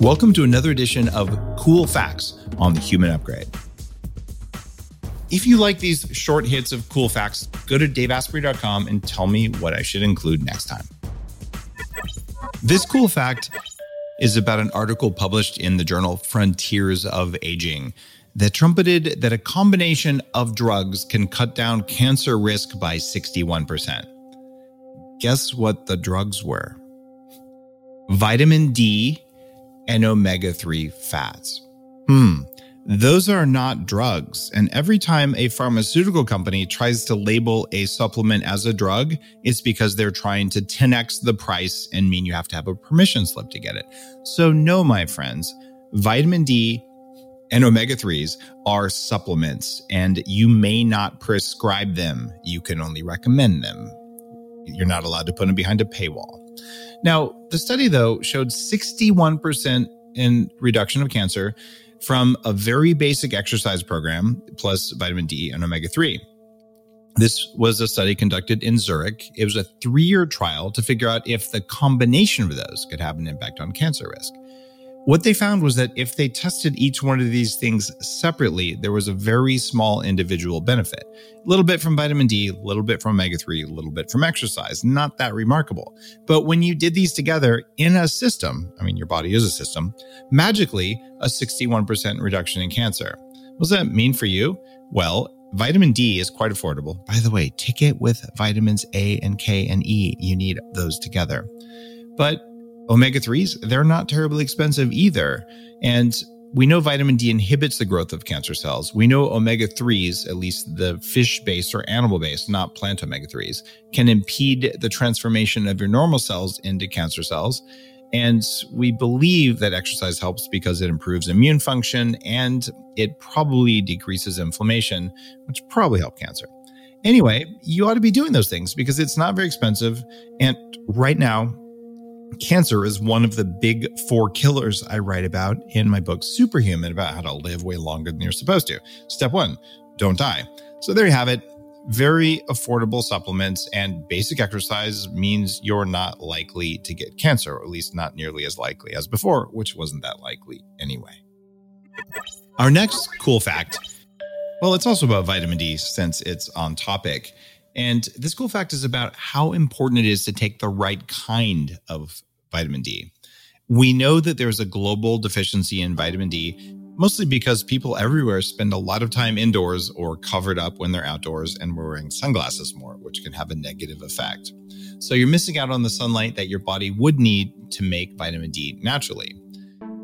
Welcome to another edition of Cool Facts on the Human Upgrade. If you like these short hits of cool facts, go to daveasprey.com and tell me what I should include next time. This cool fact is about an article published in the journal Frontiers of Aging that trumpeted that a combination of drugs can cut down cancer risk by 61%. Guess what the drugs were? Vitamin D and omega 3 fats. Hmm, those are not drugs. And every time a pharmaceutical company tries to label a supplement as a drug, it's because they're trying to 10x the price and mean you have to have a permission slip to get it. So, no, my friends, vitamin D and omega 3s are supplements, and you may not prescribe them. You can only recommend them. You're not allowed to put them behind a paywall. Now, the study, though, showed 61% in reduction of cancer from a very basic exercise program plus vitamin D and omega 3. This was a study conducted in Zurich. It was a three year trial to figure out if the combination of those could have an impact on cancer risk. What they found was that if they tested each one of these things separately, there was a very small individual benefit. A little bit from vitamin D, a little bit from omega 3, a little bit from exercise. Not that remarkable. But when you did these together in a system, I mean, your body is a system, magically, a 61% reduction in cancer. What does that mean for you? Well, Vitamin D is quite affordable. By the way, take it with vitamins A and K and E. You need those together. But Omega 3s, they're not terribly expensive either. And we know vitamin D inhibits the growth of cancer cells. We know omega 3s, at least the fish based or animal based, not plant omega 3s, can impede the transformation of your normal cells into cancer cells. And we believe that exercise helps because it improves immune function and it probably decreases inflammation, which probably help cancer. Anyway, you ought to be doing those things because it's not very expensive. And right now, Cancer is one of the big four killers I write about in my book, Superhuman, about how to live way longer than you're supposed to. Step one, don't die. So there you have it. Very affordable supplements and basic exercise means you're not likely to get cancer, or at least not nearly as likely as before, which wasn't that likely anyway. Our next cool fact well, it's also about vitamin D since it's on topic. And this cool fact is about how important it is to take the right kind of vitamin D. We know that there's a global deficiency in vitamin D, mostly because people everywhere spend a lot of time indoors or covered up when they're outdoors and wearing sunglasses more, which can have a negative effect. So you're missing out on the sunlight that your body would need to make vitamin D naturally.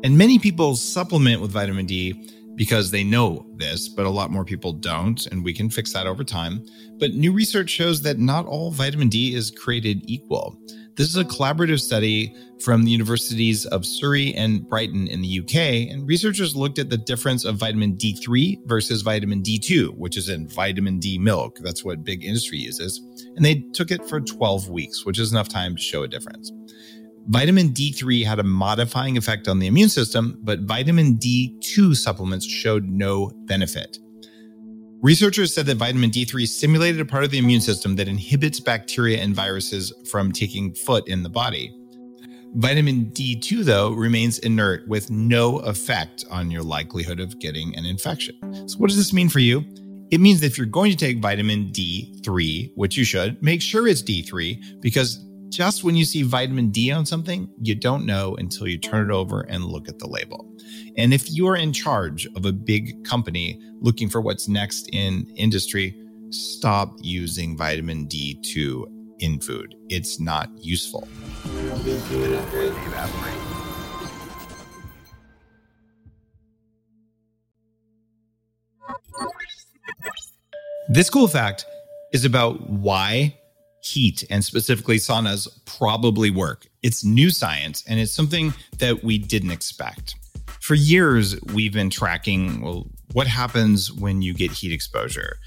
And many people supplement with vitamin D because they know this, but a lot more people don't, and we can fix that over time. But new research shows that not all vitamin D is created equal. This is a collaborative study from the universities of Surrey and Brighton in the UK, and researchers looked at the difference of vitamin D3 versus vitamin D2, which is in vitamin D milk. That's what big industry uses. And they took it for 12 weeks, which is enough time to show a difference. Vitamin D3 had a modifying effect on the immune system, but vitamin D2 supplements showed no benefit. Researchers said that vitamin D3 stimulated a part of the immune system that inhibits bacteria and viruses from taking foot in the body. Vitamin D2, though, remains inert with no effect on your likelihood of getting an infection. So, what does this mean for you? It means that if you're going to take vitamin D3, which you should, make sure it's D3 because just when you see vitamin D on something, you don't know until you turn it over and look at the label. And if you're in charge of a big company looking for what's next in industry, stop using vitamin D2 in food. It's not useful. This cool fact is about why heat and specifically saunas probably work. It's new science and it's something that we didn't expect. For years, we've been tracking well, what happens when you get heat exposure?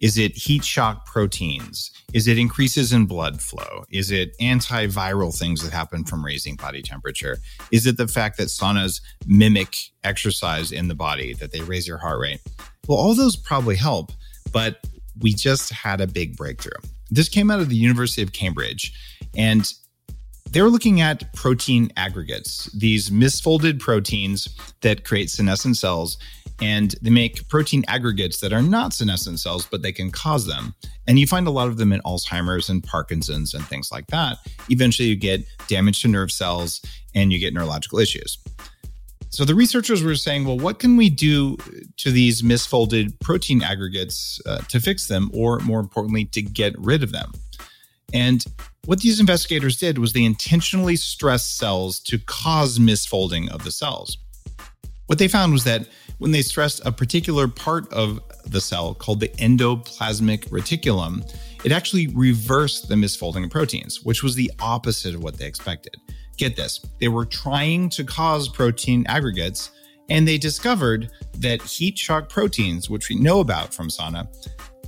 Is it heat shock proteins? Is it increases in blood flow? Is it antiviral things that happen from raising body temperature? Is it the fact that saunas mimic exercise in the body, that they raise your heart rate? Well, all those probably help, but we just had a big breakthrough. This came out of the University of Cambridge. And they were looking at protein aggregates, these misfolded proteins that create senescent cells. And they make protein aggregates that are not senescent cells, but they can cause them. And you find a lot of them in Alzheimer's and Parkinson's and things like that. Eventually, you get damage to nerve cells and you get neurological issues. So the researchers were saying, well, what can we do to these misfolded protein aggregates uh, to fix them, or more importantly, to get rid of them? And what these investigators did was they intentionally stressed cells to cause misfolding of the cells. What they found was that when they stressed a particular part of the cell called the endoplasmic reticulum, it actually reversed the misfolding of proteins, which was the opposite of what they expected. Get this, they were trying to cause protein aggregates, and they discovered that heat shock proteins, which we know about from sauna,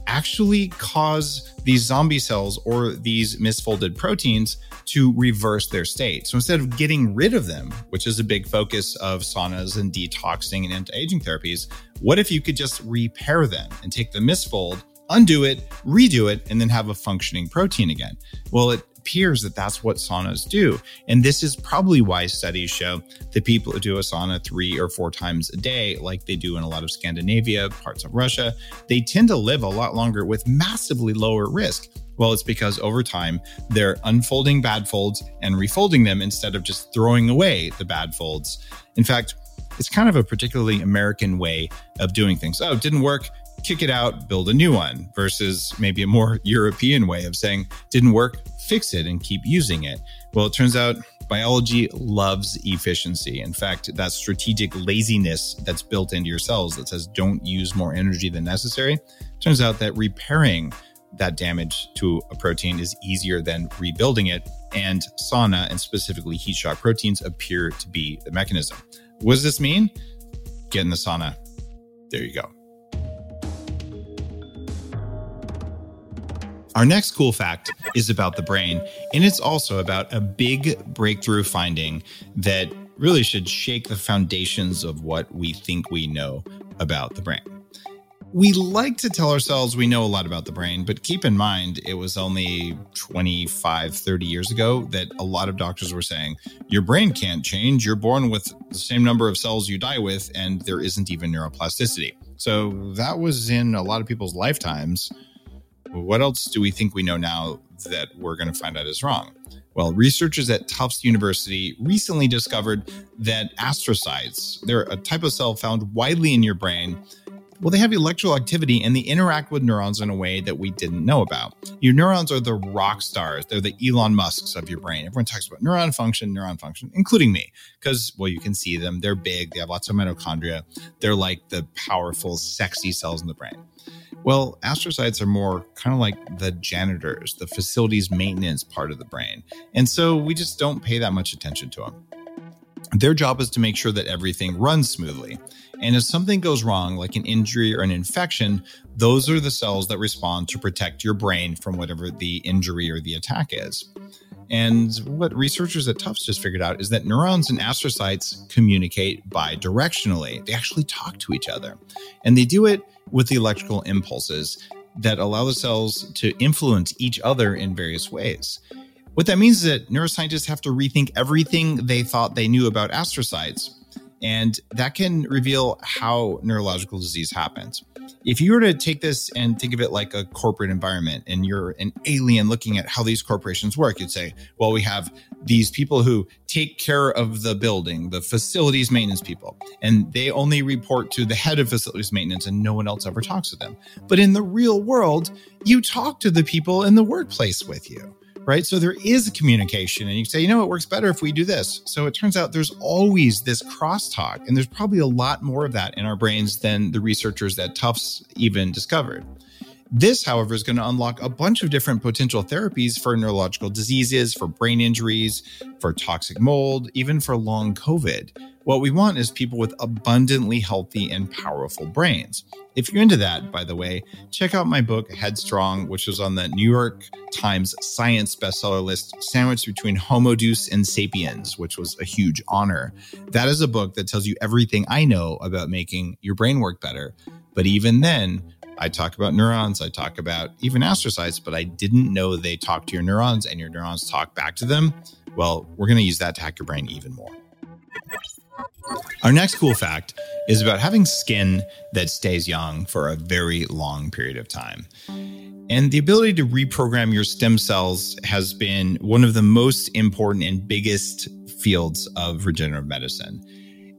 actually cause these zombie cells or these misfolded proteins to reverse their state. So instead of getting rid of them, which is a big focus of saunas and detoxing and anti aging therapies, what if you could just repair them and take the misfold, undo it, redo it, and then have a functioning protein again? Well, it appears that that's what saunas do. And this is probably why studies show that people who do a sauna three or four times a day, like they do in a lot of Scandinavia, parts of Russia, they tend to live a lot longer with massively lower risk. Well, it's because over time, they're unfolding bad folds and refolding them instead of just throwing away the bad folds. In fact, it's kind of a particularly American way of doing things. Oh, it didn't work kick it out, build a new one, versus maybe a more European way of saying, didn't work, fix it and keep using it. Well, it turns out biology loves efficiency. In fact, that strategic laziness that's built into your cells that says don't use more energy than necessary, turns out that repairing that damage to a protein is easier than rebuilding it. And sauna and specifically heat shock proteins appear to be the mechanism. What does this mean? Get in the sauna. There you go. Our next cool fact is about the brain, and it's also about a big breakthrough finding that really should shake the foundations of what we think we know about the brain. We like to tell ourselves we know a lot about the brain, but keep in mind it was only 25, 30 years ago that a lot of doctors were saying, Your brain can't change. You're born with the same number of cells you die with, and there isn't even neuroplasticity. So that was in a lot of people's lifetimes what else do we think we know now that we're going to find out is wrong? Well, researchers at Tufts University recently discovered that astrocytes, they're a type of cell found widely in your brain. Well, they have electrical activity and they interact with neurons in a way that we didn't know about. Your neurons are the rock stars. They're the Elon Musks of your brain. Everyone talks about neuron function, neuron function, including me, because, well, you can see them. They're big. They have lots of mitochondria. They're like the powerful, sexy cells in the brain. Well, astrocytes are more kind of like the janitors, the facilities maintenance part of the brain. And so we just don't pay that much attention to them. Their job is to make sure that everything runs smoothly. And if something goes wrong, like an injury or an infection, those are the cells that respond to protect your brain from whatever the injury or the attack is. And what researchers at Tufts just figured out is that neurons and astrocytes communicate bidirectionally. They actually talk to each other. And they do it with the electrical impulses that allow the cells to influence each other in various ways. What that means is that neuroscientists have to rethink everything they thought they knew about astrocytes, and that can reveal how neurological disease happens if you were to take this and think of it like a corporate environment and you're an alien looking at how these corporations work, you'd say, well, we have these people who take care of the building, the facilities maintenance people, and they only report to the head of facilities maintenance and no one else ever talks to them. But in the real world, you talk to the people in the workplace with you right? So there is communication, and you say, you know, it works better if we do this. So it turns out there's always this crosstalk, and there's probably a lot more of that in our brains than the researchers at Tufts even discovered. This, however, is going to unlock a bunch of different potential therapies for neurological diseases, for brain injuries, for toxic mold, even for long COVID. What we want is people with abundantly healthy and powerful brains. If you're into that, by the way, check out my book, Headstrong, which was on the New York Times Science bestseller list, sandwiched between Homo Deus and Sapiens, which was a huge honor. That is a book that tells you everything I know about making your brain work better. But even then, I talk about neurons, I talk about even astrocytes, but I didn't know they talk to your neurons and your neurons talk back to them. Well, we're going to use that to hack your brain even more. Our next cool fact is about having skin that stays young for a very long period of time. And the ability to reprogram your stem cells has been one of the most important and biggest fields of regenerative medicine.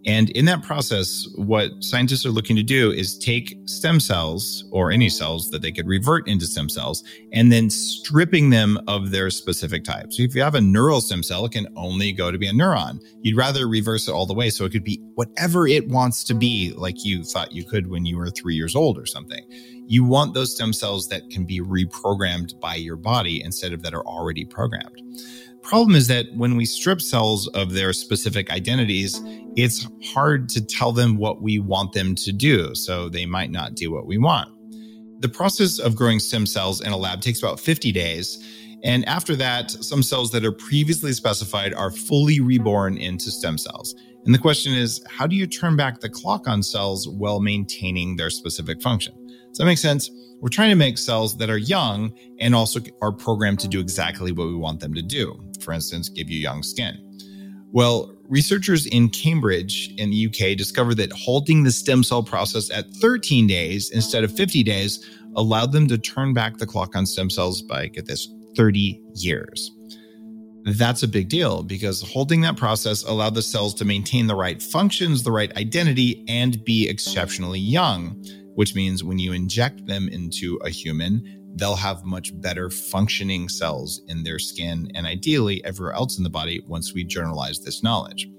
And in that process, what scientists are looking to do is take stem cells or any cells that they could revert into stem cells and then stripping them of their specific type. So if you have a neural stem cell, it can only go to be a neuron. You'd rather reverse it all the way so it could be whatever it wants to be, like you thought you could when you were three years old or something. You want those stem cells that can be reprogrammed by your body instead of that are already programmed. Problem is that when we strip cells of their specific identities, it's hard to tell them what we want them to do. So they might not do what we want. The process of growing stem cells in a lab takes about 50 days. And after that, some cells that are previously specified are fully reborn into stem cells. And the question is, how do you turn back the clock on cells while maintaining their specific function? Does that make sense? We're trying to make cells that are young and also are programmed to do exactly what we want them to do. For instance, give you young skin. Well, researchers in Cambridge in the UK discovered that halting the stem cell process at 13 days instead of 50 days allowed them to turn back the clock on stem cells by, get this, 30 years. That's a big deal because holding that process allowed the cells to maintain the right functions, the right identity, and be exceptionally young, which means when you inject them into a human, they'll have much better functioning cells in their skin and ideally everywhere else in the body once we generalize this knowledge.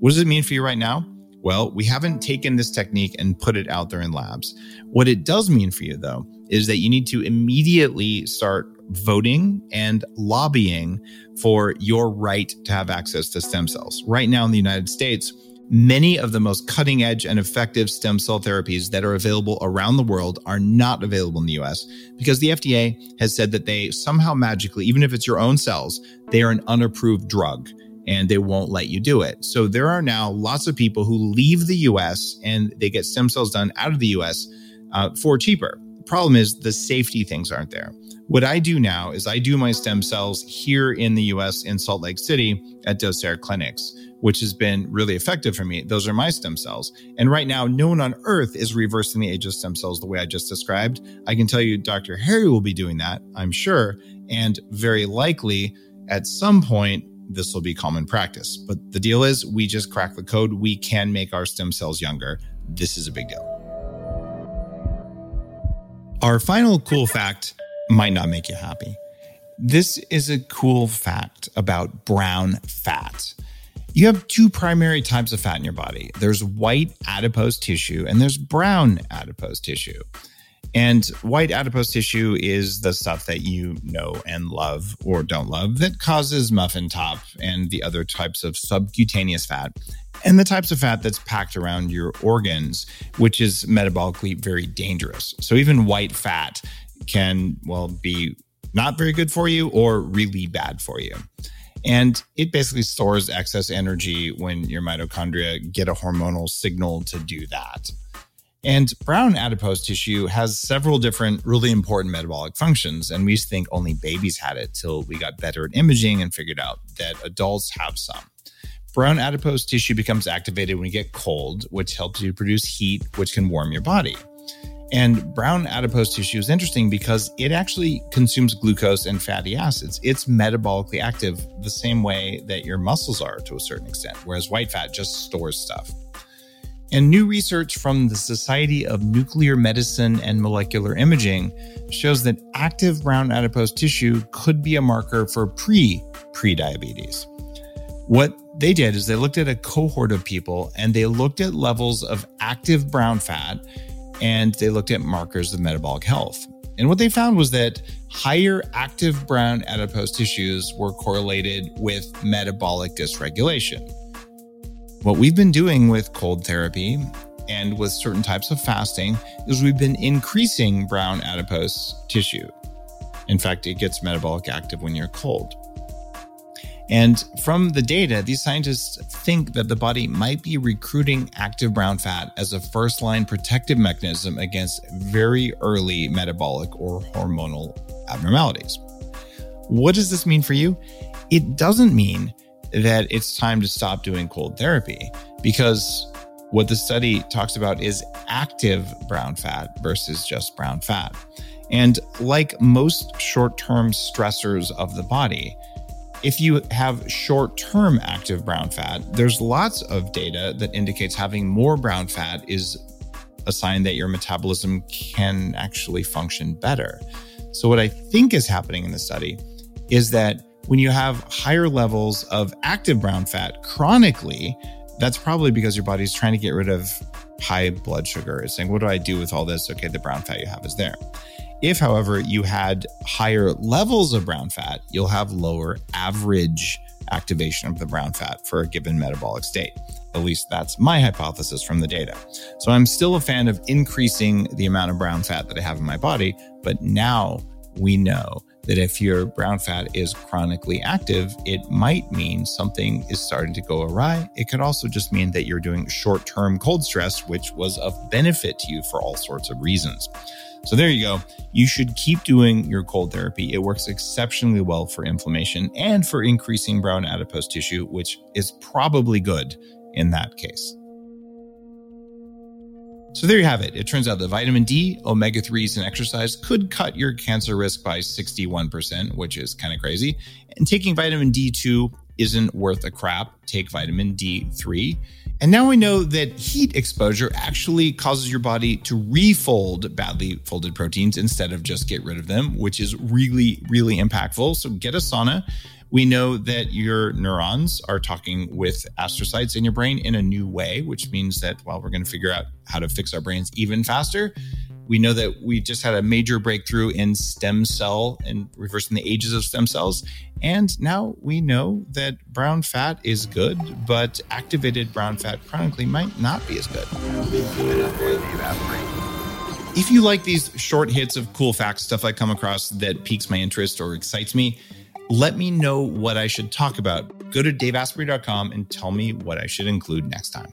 What does it mean for you right now? Well, we haven't taken this technique and put it out there in labs. What it does mean for you, though, is that you need to immediately start voting and lobbying for your right to have access to stem cells. Right now in the United States, Many of the most cutting edge and effective stem cell therapies that are available around the world are not available in the US because the FDA has said that they somehow magically, even if it's your own cells, they are an unapproved drug and they won't let you do it. So there are now lots of people who leave the US and they get stem cells done out of the US uh, for cheaper. The problem is the safety things aren't there. What I do now is I do my stem cells here in the US in Salt Lake City at Docere Clinics which has been really effective for me. Those are my stem cells. And right now, no one on earth is reversing the age of stem cells the way I just described. I can tell you Dr. Harry will be doing that, I'm sure. And very likely at some point, this will be common practice. But the deal is, we just crack the code. We can make our stem cells younger. This is a big deal. Our final cool fact might not make you happy. This is a cool fact about brown fat. You have two primary types of fat in your body there's white adipose tissue and there's brown adipose tissue. And white adipose tissue is the stuff that you know and love or don't love that causes muffin top and the other types of subcutaneous fat and the types of fat that's packed around your organs, which is metabolically very dangerous. So even white fat can, well, be not very good for you or really bad for you. And it basically stores excess energy when your mitochondria get a hormonal signal to do that. And brown adipose tissue has several different really important metabolic functions. And we used to think only babies had it till we got better at imaging and figured out that adults have some. Brown adipose tissue becomes activated when you get cold, which helps you produce heat, which can warm your body. And brown adipose tissue is interesting because it actually consumes glucose and fatty acids. It's metabolically active the same way that your muscles are to a certain extent, whereas white fat just stores stuff. And new research from the Society of Nuclear Medicine and Molecular Imaging shows that active brown adipose tissue could be a marker for pre prediabetes. What they did is they looked at a cohort of people and they looked at levels of active brown fat and they looked at markers of metabolic health. And what they found was that higher active brown adipose tissues were correlated with metabolic dysregulation. What we've been doing with cold therapy and with certain types of fasting is we've been increasing brown adipose tissue. In fact, it gets metabolic active when you're cold. And from the data, these scientists think that the body might be recruiting active brown fat as a first line protective mechanism against very early metabolic or hormonal abnormalities. What does this mean for you? it doesn't mean that it's time to stop doing cold therapy because what the study talks about is active brown fat versus just brown fat. And like most short term stressors of the body, if you have short term active brown fat, there's lots of data that indicates having more brown fat is a sign that your metabolism can actually function better. So, what I think is happening in the study is that when you have higher levels of active brown fat chronically, that's probably because your body's trying to get rid of high blood sugar. It's saying, What do I do with all this? Okay, the brown fat you have is there. If, however, you had higher levels of brown fat, you'll have lower average activation of the brown fat for a given metabolic state. At least that's my hypothesis from the data. So I'm still a fan of increasing the amount of brown fat that I have in my body, but now we know that if your brown fat is chronically active, it might mean something is starting to go awry. It could also just mean that you're doing short term cold stress, which was of benefit to you for all sorts of reasons. So there you go. You should keep doing your cold therapy. It works exceptionally well for inflammation and for increasing brown adipose tissue, which is probably good in that case. So there you have it. It turns out that vitamin D, omega 3s, and exercise could cut your cancer risk by 61%, which is kind of crazy. And taking vitamin D2 isn't worth a crap. Take vitamin D3. And now we know that heat exposure actually causes your body to refold badly folded proteins instead of just get rid of them, which is really, really impactful. So get a sauna. We know that your neurons are talking with astrocytes in your brain in a new way, which means that while we're going to figure out how to fix our brains even faster, we know that we just had a major breakthrough in stem cell and reversing the ages of stem cells. And now we know that brown fat is good, but activated brown fat chronically might not be as good. If you like these short hits of cool facts, stuff I come across that piques my interest or excites me, let me know what I should talk about. Go to daveasprey.com and tell me what I should include next time.